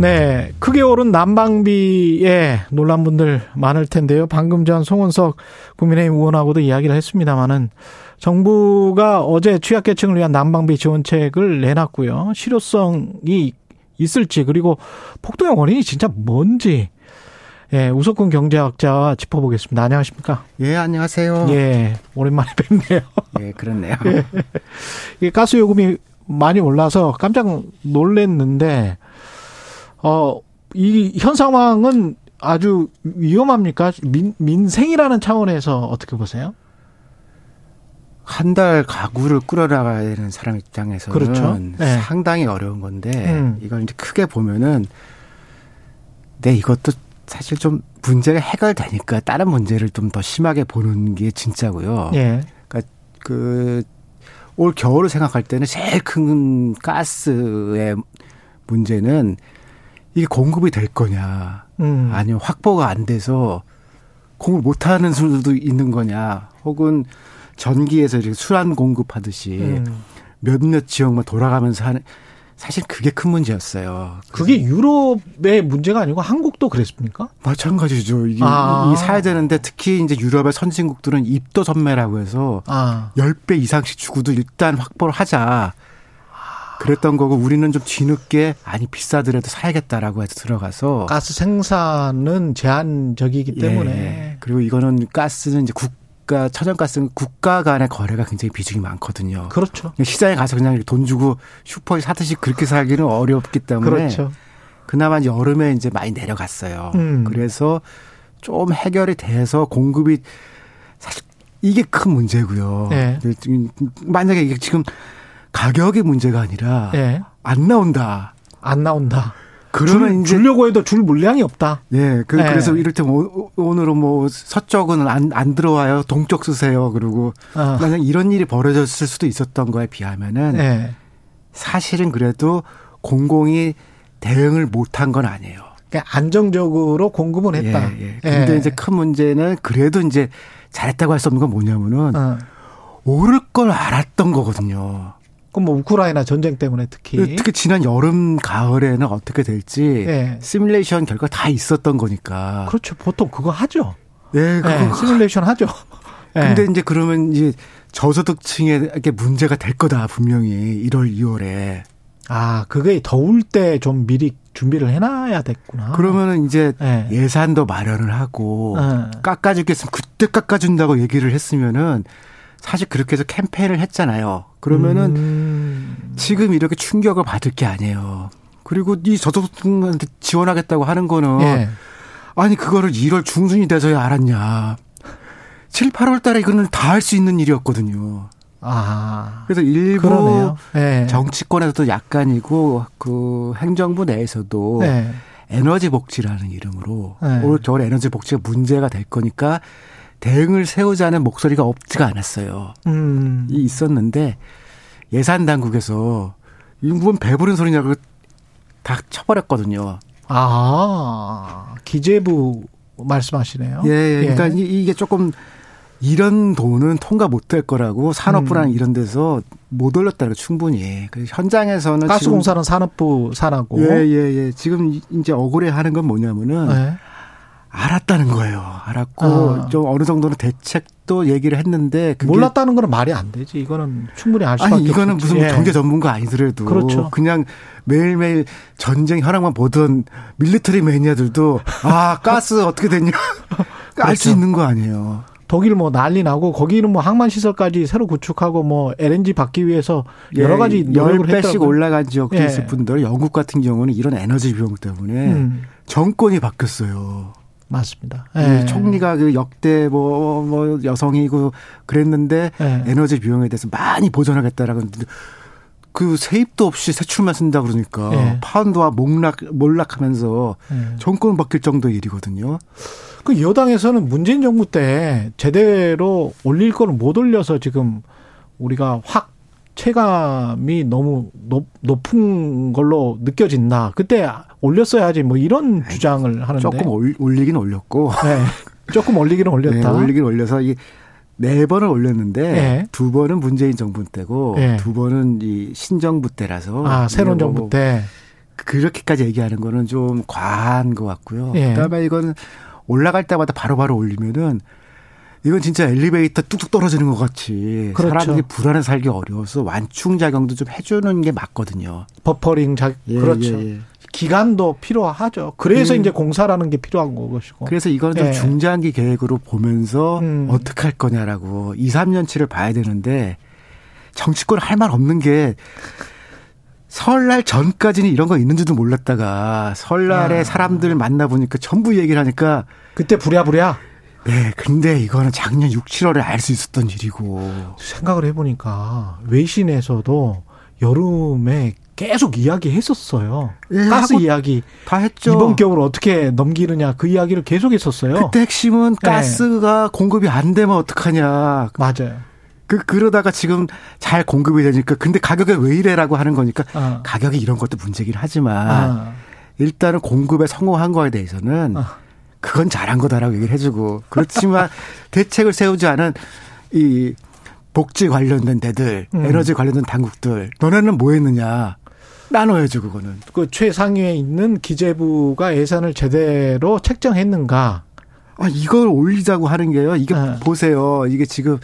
네, 크게 오른 난방비에 놀란 분들 많을 텐데요. 방금 전 송원석 국민의힘 의원하고도 이야기를 했습니다마는 정부가 어제 취약계층을 위한 난방비 지원책을 내놨고요. 실효성이 있을지 그리고 폭동의 원인이 진짜 뭔지 예, 우석훈 경제학자와 짚어보겠습니다. 안녕하십니까? 예, 안녕하세요. 예, 오랜만에 뵙네요. 예, 그렇네요. 예, 가스 요금이 많이 올라서 깜짝 놀랐는데 어, 이 현 상황은 아주 위험합니까? 민, 민생이라는 차원에서 어떻게 보세요? 한 달 가구를 끌어나가야 되는 사람 입장에서는 그렇죠. 네. 상당히 어려운 건데 음. 이걸 이제 크게 보면은 네 이것도 사실 좀 문제가 해결되니까 다른 문제를 좀 더 심하게 보는 게 진짜고요. 예. 그러니까 그 올 겨울을 생각할 때는 제일 큰 가스의 문제는 이게 공급이 될 거냐 음. 아니면 확보가 안 돼서 공급 못 하는 수도 있는 거냐 혹은 전기에서 이렇게 수란 공급하듯이 음. 몇몇 지역만 돌아가면서 하는 사실 그게 큰 문제였어요. 그게 유럽의 문제가 아니고 한국도 그랬습니까? 마찬가지죠. 이게 아. 이 사야 되는데 특히 이제 유럽의 선진국들은 입도 선매라고 해서 아. 10배 이상씩 주고도 일단 확보를 하자. 그랬던 거고 우리는 좀 뒤늦게 아니 비싸더라도 사야겠다라고 해서 들어가서 가스 생산은 제한적이기 때문에 예. 그리고 이거는 가스는 이제 국가 천연가스는 국가 간의 거래가 굉장히 비중이 많거든요. 그렇죠. 그냥 시장에 가서 그냥 돈 주고 슈퍼에 사듯이 그렇게 살기는 어렵기 때문에 그렇죠. 그나마 여름에 이제 많이 내려갔어요. 음. 그래서 좀 해결이 돼서 공급이 사실 이게 큰 문제고요. 네. 만약에 이게 지금 가격의 문제가 아니라 예. 안 나온다. 안 나온다. 그러면 줄, 이제 주려고 해도 줄 물량이 없다. 예, 그, 네. 그래서 이를테면 오- 오늘은 뭐 서쪽은 안, 안 들어와요. 동쪽 쓰세요. 그리고 어. 만약 이런 일이 벌어졌을 수도 있었던 거에 비하면은 예. 사실은 그래도 공공이 대응을 못한 건 아니에요. 그러니까 안정적으로 공급은 했다. 예, 예. 근데 예. 이제 큰 문제는 그래도 이제 잘했다고 할 수 없는 건 뭐냐면은 어. 오를 걸 알았던 거거든요. 그럼 뭐 우크라이나 전쟁 때문에 특히 특히 지난 여름 가을에는 어떻게 될지 예. 시뮬레이션 결과 다 있었던 거니까. 그렇죠. 보통 그거 하죠. 예, 그거 예, 시뮬레이션 하죠. 예. 근데 이제 그러면 이제 저소득층에게 문제가 될 거다 분명히 1월 2월에 아, 그게 더울 때 좀 미리 준비를 해놔야 됐구나. 그러면은 이제 예. 예산도 마련을 하고 예. 깎아주겠으면 그때 깎아준다고 얘기를 했으면은 사실 그렇게 해서 캠페인을 했잖아요. 그러면은 음. 지금 이렇게 충격을 받을 게 아니에요. 그리고 이 저소득층한테 지원하겠다고 하는 거는 예. 아니 그거를 1월 중순이 돼서야 알았냐. 7, 8월 달에 이거는 다 할 수 있는 일이었거든요. 아. 그래서 일부. 예. 정치권에서도 약간이고 그 행정부 내에서도 예. 에너지 복지라는 이름으로 네. 올 겨울 에너지 복지가 문제가 될 거니까 대응을 세우자는 목소리가 없지가 않았어요. 음. 이 있었는데 예산 당국에서 이건 배부른 소리냐고 다 쳐버렸거든요. 아. 기재부 말씀하시네요. 예, 예. 그러니까 이- 이게 조금 이런 돈은 통과 못 될 거라고 산업부랑 음. 이런 데서 못 올렸다는 거 충분히. 그 현장에서는 가스공사는 산업부 산하고. 지금 예, 예, 예. 지금 이제 억울해 하는 건 뭐냐면은 예. 알았다는 거예요. 알았고 아. 좀 어느 정도는 대책도 얘기를 했는데 몰랐다는 거는 말이 안 되지. 이거는 충분히 알 수밖에 아니 이거는 없지. 무슨 뭐 예. 경제 전문가 아니더라도 그렇죠. 그냥 매일매일 전쟁 현황만 보던 밀리터리 매니아들도 아 가스 어떻게 됐냐 알수 그렇죠. 있는 거 아니에요. 독일 뭐 난리 나고 거기는 뭐 항만 시설까지 새로 구축하고 뭐 LNG 받기 위해서 여러 가지 예, 노력을 10배씩 했다고. 올라간 지역도 예. 있을 뿐더러 영국 같은 경우는 이런 에너지 비용 때문에 음, 정권이 바뀌었어요. 맞습니다. 이 예. 총리가 그 역대 뭐, 뭐 여성이고 그랬는데 예. 에너지 비용에 대해서 많이 보전하겠다라고 했는데 그 세입도 없이 세출만 쓴다 그러니까 예. 파운드와 몰락 몰락하면서 예. 정권 바뀔 정도의 일이거든요. 그 여당에서는 문재인 정부 때 제대로 올릴 거를 못 올려서 지금 우리가 확 체감이 너무 높, 높은 걸로 느껴진다. 그때 올렸어야지 뭐 이런 주장을 하는데 조금 올, 올리긴 올렸고 네. 조금 올리기는 올렸다. 네, 올리긴 올려서 이네 번을 올렸는데 네. 두 번은 문재인 정부 때고 네. 두 번은 이 신정부 때라서 아 새로운 뭐 정부 때. 그렇게까지 얘기하는 거는 좀 과한 것 같고요. 예. 그다음에 이거는 올라갈 때마다 바로바로 올리면은 이건 진짜 엘리베이터 뚝뚝 떨어지는 것 같이 그렇죠. 사람들이 불안해 살기 어려워서 완충 작용도 좀 해주는 게 맞거든요. 버퍼링 자 예, 그렇죠. 예, 예. 기간도 필요하죠. 그래서 음. 이제 공사라는 게 필요한 것이고. 그래서 이거는 좀 예. 중장기 계획으로 보면서 음. 어떻게 할 거냐라고 2, 3년치를 봐야 되는데 정치권 할 말 없는 게 설날 전까지는 이런 거 있는지도 몰랐다가 설날에 아. 사람들 만나 보니까 전부 얘기를 하니까 그때 부랴부랴 네, 근데 이거는 작년 6, 7월에 알 수 있었던 일이고. 생각을 해보니까 외신에서도 여름에 계속 이야기했었어요. 예, 가스 이야기. 다 했죠. 이번 겨울 어떻게 넘기느냐 그 이야기를 계속 했었어요. 그때 핵심은 네. 가스가 공급이 안 되면 어떡하냐. 맞아요. 그, 그러다가 지금 잘 공급이 되니까 근데 가격이 왜 이래라고 하는 거니까 아. 가격이 이런 것도 문제긴 하지만 아. 일단은 공급에 성공한 거에 대해서는 아. 그건 잘한 거다라고 얘기를 해주고 그렇지만 대책을 세우지 않은 이 복지 관련된 데들 음. 에너지 관련된 당국들 너네는 뭐 했느냐 나눠야죠 그거는 그 최상위에 있는 기재부가 예산을 제대로 책정했는가? 아 이걸 올리자고 하는 게요 이게 네. 보세요 이게 지금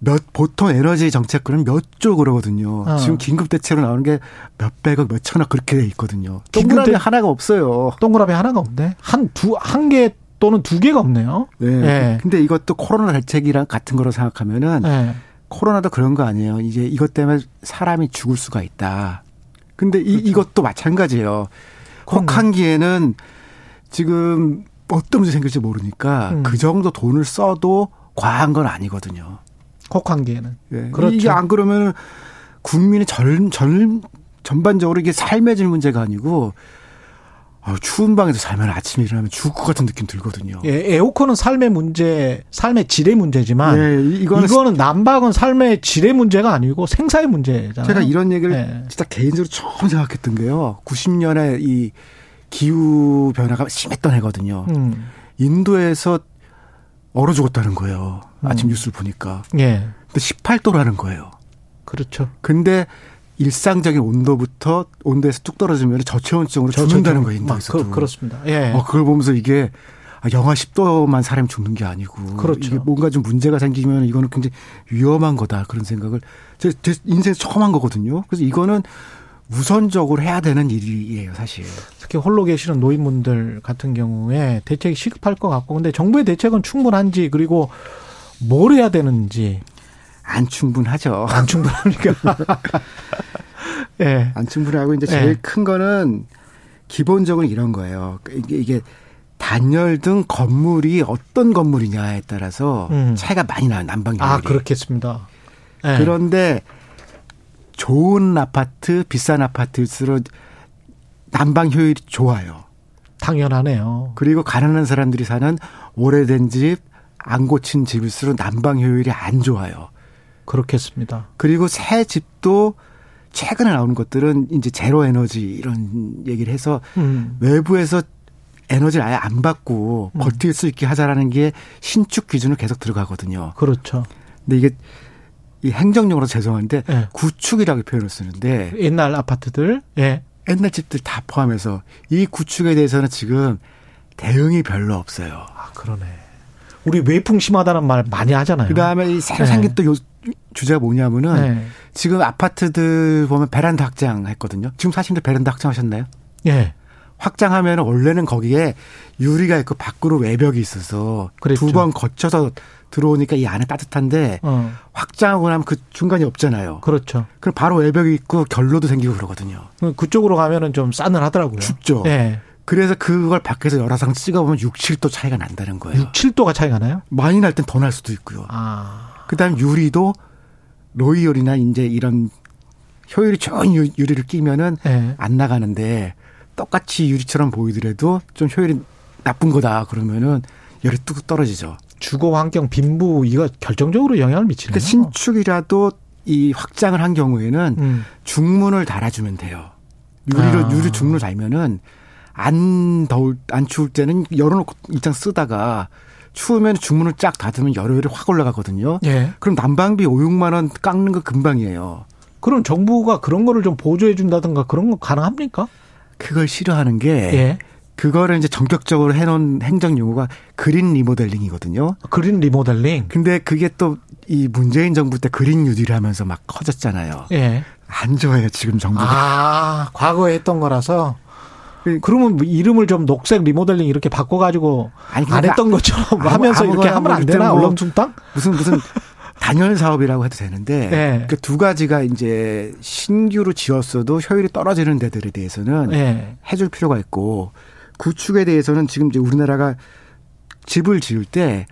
몇 보통 에너지 정책권은 몇조 그러거든요 어. 지금 긴급 대책으로 나오는 게 몇백억 몇천억 그렇게 돼 있거든요 동그라미 대- 하나가 없어요 동그라미 하나가 없네. 한 두 한 개 또는 두 개가 없네요. 네. 예. 근데 이것도 코로나 대책이랑 같은 거로 생각하면은 네. 코로나도 그런 거 아니에요. 이제 이것 때문에 사람이 죽을 수가 있다. 근데 이, 그렇죠. 이것도 마찬가지예요. 혹한기에는 지금 어떤 문제 생길지 모르니까 음. 그 정도 돈을 써도 과한 건 아니거든요. 혹한기에는. 예. 그렇죠. 이게 안 그러면 국민의 전, 전, 전반적으로 이게 삶의 질 문제가 아니고 아, 추운 방에서 살면 아침에 일어나면 죽을 것 같은 느낌 들거든요. 예, 에어컨은 삶의 문제, 삶의 질의 문제지만 예, 이거는 이거는 난방은 삶의 질의 문제가 아니고 생사의 문제잖아요. 제가 이런 얘기를 예. 진짜 개인적으로 처음 생각했던 게요. 90년에 이 기후 변화가 심했던 해거든요. 음. 인도에서 얼어 죽었다는 거예요. 아침 음. 뉴스를 보니까. 예. 근데 18도라는 거예요. 그렇죠. 근데 일상적인 온도부터 온도에서 뚝 떨어지면 저체온증으로 죽는다는 거예요, 인도에서도. 그, 그렇습니다. 예. 어, 그걸 보면서 이게 아, 영하 10도만 사람이 죽는 게 아니고 그렇죠. 이게 뭔가 좀 문제가 생기면 이거는 굉장히 위험한 거다 그런 생각을 제, 제 인생에서 처음 한 거거든요. 그래서 이거는 우선적으로 해야 되는 일이에요, 사실. 특히 홀로 계시는 노인분들 같은 경우에 대책이 시급할 것 같고 근데 정부의 대책은 충분한지 그리고 뭘 해야 되는지 안 충분하죠. 안 충분합니까? 예. 안 충분하고 이제 제일 네. 큰 거는 기본적으로 이런 거예요. 이게, 이게 단열 등 건물이 어떤 건물이냐에 따라서 음. 차이가 많이 나요, 난방 효율이. 아, 그렇겠습니다. 예. 그런데 좋은 아파트, 비싼 아파트일수록 난방 효율이 좋아요. 당연하네요. 그리고 가난한 사람들이 사는 오래된 집, 안 고친 집일수록 난방 효율이 안 좋아요. 그렇겠습니다. 그리고 새 집도 최근에 나오는 것들은 이제 제로 에너지 이런 얘기를 해서 음. 외부에서 에너지를 아예 안 받고 음. 버틸 수 있게 하자라는 게 신축 기준으로 계속 들어가거든요. 그렇죠. 근데 이게 이 행정용어로 죄송한데 예. 구축이라고 표현을 쓰는데 옛날 아파트들 예. 옛날 집들 다 포함해서 이 구축에 대해서는 지금 대응이 별로 없어요. 아, 그러네. 우리 외풍 심하다는 말 많이 하잖아요. 그 다음에 이 새로 네. 생긴 또 요, 주제가 뭐냐면은 네. 지금 아파트들 보면 베란다 확장했거든요. 지금 사시는 베란다 확장하셨나요? 예. 확장하면 원래는 거기에 유리가 있고 밖으로 외벽이 있어서. 두 번 거쳐서 들어오니까 이 안에 따뜻한데 어. 확장하고 나면 그 중간이 없잖아요. 그렇죠. 그럼 바로 외벽이 있고 결로도 생기고 그러거든요. 그쪽으로 가면은 좀 싸늘하더라고요. 춥죠. 예. 그래서 그걸 밖에서 열화상 찍어보면 6, 7도 차이가 난다는 거예요. 6, 7도가 차이가 나요? 많이 날 땐 더 날 수도 있고요. 아. 그다음 유리도 로이열이나 이제 이런 효율이 좋은 유- 유리를 끼면은 예. 안 나가는데 똑같이 유리처럼 보이더라도 좀 효율이 나쁜 거다 그러면은 열이 뚝 떨어지죠. 주거 환경 빈부 이거 결정적으로 영향을 미치네요. 그 신축이라도 이 확장을 한 경우에는 음. 중문을 달아주면 돼요. 유리로 아. 유리 중문을 달면은 안 더울 안 추울 때는 열어놓고 일단 쓰다가 추우면 중문을 쫙 닫으면 열효율이 확 올라가거든요. 예. 그럼 난방비 5, 6만 원 깎는 거 금방이에요. 그럼 정부가 그런 거를 좀 보조해 준다든가 그런 거 가능합니까? 그걸 싫어하는 게 예. 그거를 이제 전격적으로 해놓은 행정 용어가 그린 리모델링이거든요. 그린 리모델링. 근데 그게 또 이 문재인 정부 때 그린 뉴딜 하면서 막 커졌잖아요. 예. 안 좋아해요, 지금 정부가. 아, 과거에 했던 거라서. 그- 그러면 뭐 이름을 좀 녹색 리모델링 이렇게 바꿔가지고 아니, 안 그러니까 했던 것처럼 아무- 하면서 이렇게 하면 안뭐 되나? 뭐 얼렁뚱땅? 무슨 무슨 단열 사업이라고 해도 되는데 네. 그두 가지가 이제 신규로 지었어도 효율이 떨어지는 데들에 대해서는 예. 해줄 필요가 있고 구축에 대해서는 지금 이제 우리나라가 집을 지을 때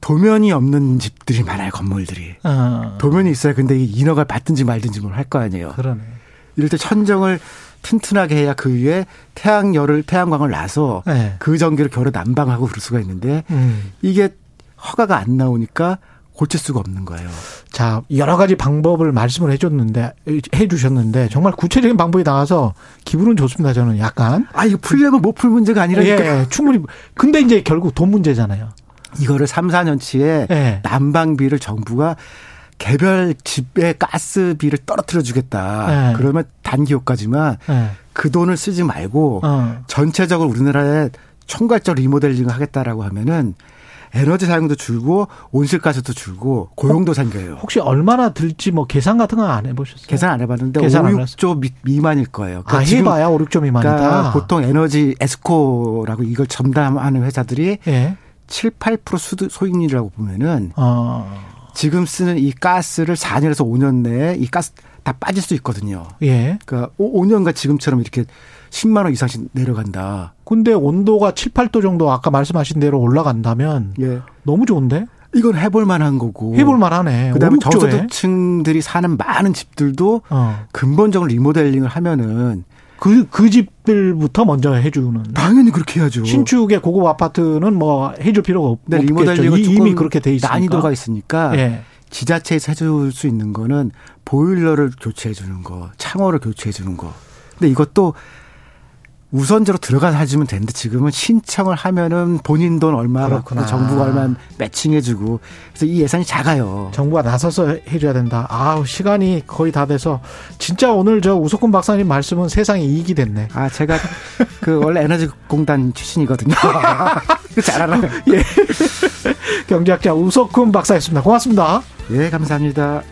도면이 없는 집들이 많아요 건물들이 어. 도면이 있어야 근데 이 인허가를 받든지 말든지 뭘 할 거 아니에요 그러네. 이럴 때 천정을 튼튼하게 해야 그 위에 태양열을 태양광을 놔서 예. 그 전기를 겨울에 난방하고 그럴 수가 있는데 음. 이게 허가가 안 나오니까 고칠 수가 없는 거예요. 자, 여러 가지 방법을 말씀을 해줬는데, 해주셨는데, 정말 구체적인 방법이 나와서 기분은 좋습니다, 저는 약간. 아 이거 풀려면 못 풀 문제가 아니라니까. 예, 충분히. 근데 이제 결국 돈 문제잖아요. 이거를 3, 4년치에 예. 난방비를 정부가 개별 집의 가스비를 떨어뜨려 주겠다. 예. 그러면 단기 효과지만 예. 그 돈을 쓰지 말고 어. 전체적으로 우리나라에 총괄적 리모델링을 하겠다라고 하면은 에너지 사용도 줄고 온실가스도 줄고 고용도 생겨요. 혹시 얼마나 들지 뭐 계산 같은 거안 해보셨어요? 계산 안 해봤는데 계산 5, 안 6조 미, 미만일 거예요. 아, 지금 해봐야 5, 6조 미만이다. 그러니까 보통 에너지 ESCO라고 이걸 전담하는 회사들이 예. 7, 8% 수도 소익률이라고 보면은 어. 지금 쓰는 이 가스를 4년에서 5년 내에 이 가스 다 빠질 수 있거든요. 예. 그러니까 5, 년간 지금처럼 이렇게 10만 원 이상씩 내려간다. 근데 온도가 7, 8도 정도 아까 말씀하신 대로 올라간다면 예. 너무 좋은데? 이건 해볼 만한 거고. 해볼 만하네. 그다음에 5, 6조에. 저소득층들이 사는 많은 집들도 어. 근본적으로 리모델링을 하면은 그, 그 집들부터 먼저 해주는. 당연히 그렇게 해야죠. 신축의 고급 아파트는 뭐 해줄 필요가 없, 근데 없겠죠. 이미 그렇게 돼 있으니까. 난이도가 있으니까 예. 지자체에서 해줄 수 있는 거는 보일러를 교체해 주는 거, 창호를 교체해 주는 거. 근데 이것도 우선적으로 들어가서 해주면 되는데 지금은 신청을 하면은 본인 돈 얼마 그렇구나. 정부가 얼마 매칭해 주고 그래서 이 예산이 작아요. 정부가 나서서 해줘야 된다. 아우 시간이 거의 다 돼서 진짜 오늘 저 우석훈 박사님 말씀은 세상에 이익이 됐네. 아, 제가 그 원래 에너지 공단 출신이거든요. 잘 알아요. 경제학자 우석훈 박사였습니다. 고맙습니다. 예, 감사합니다.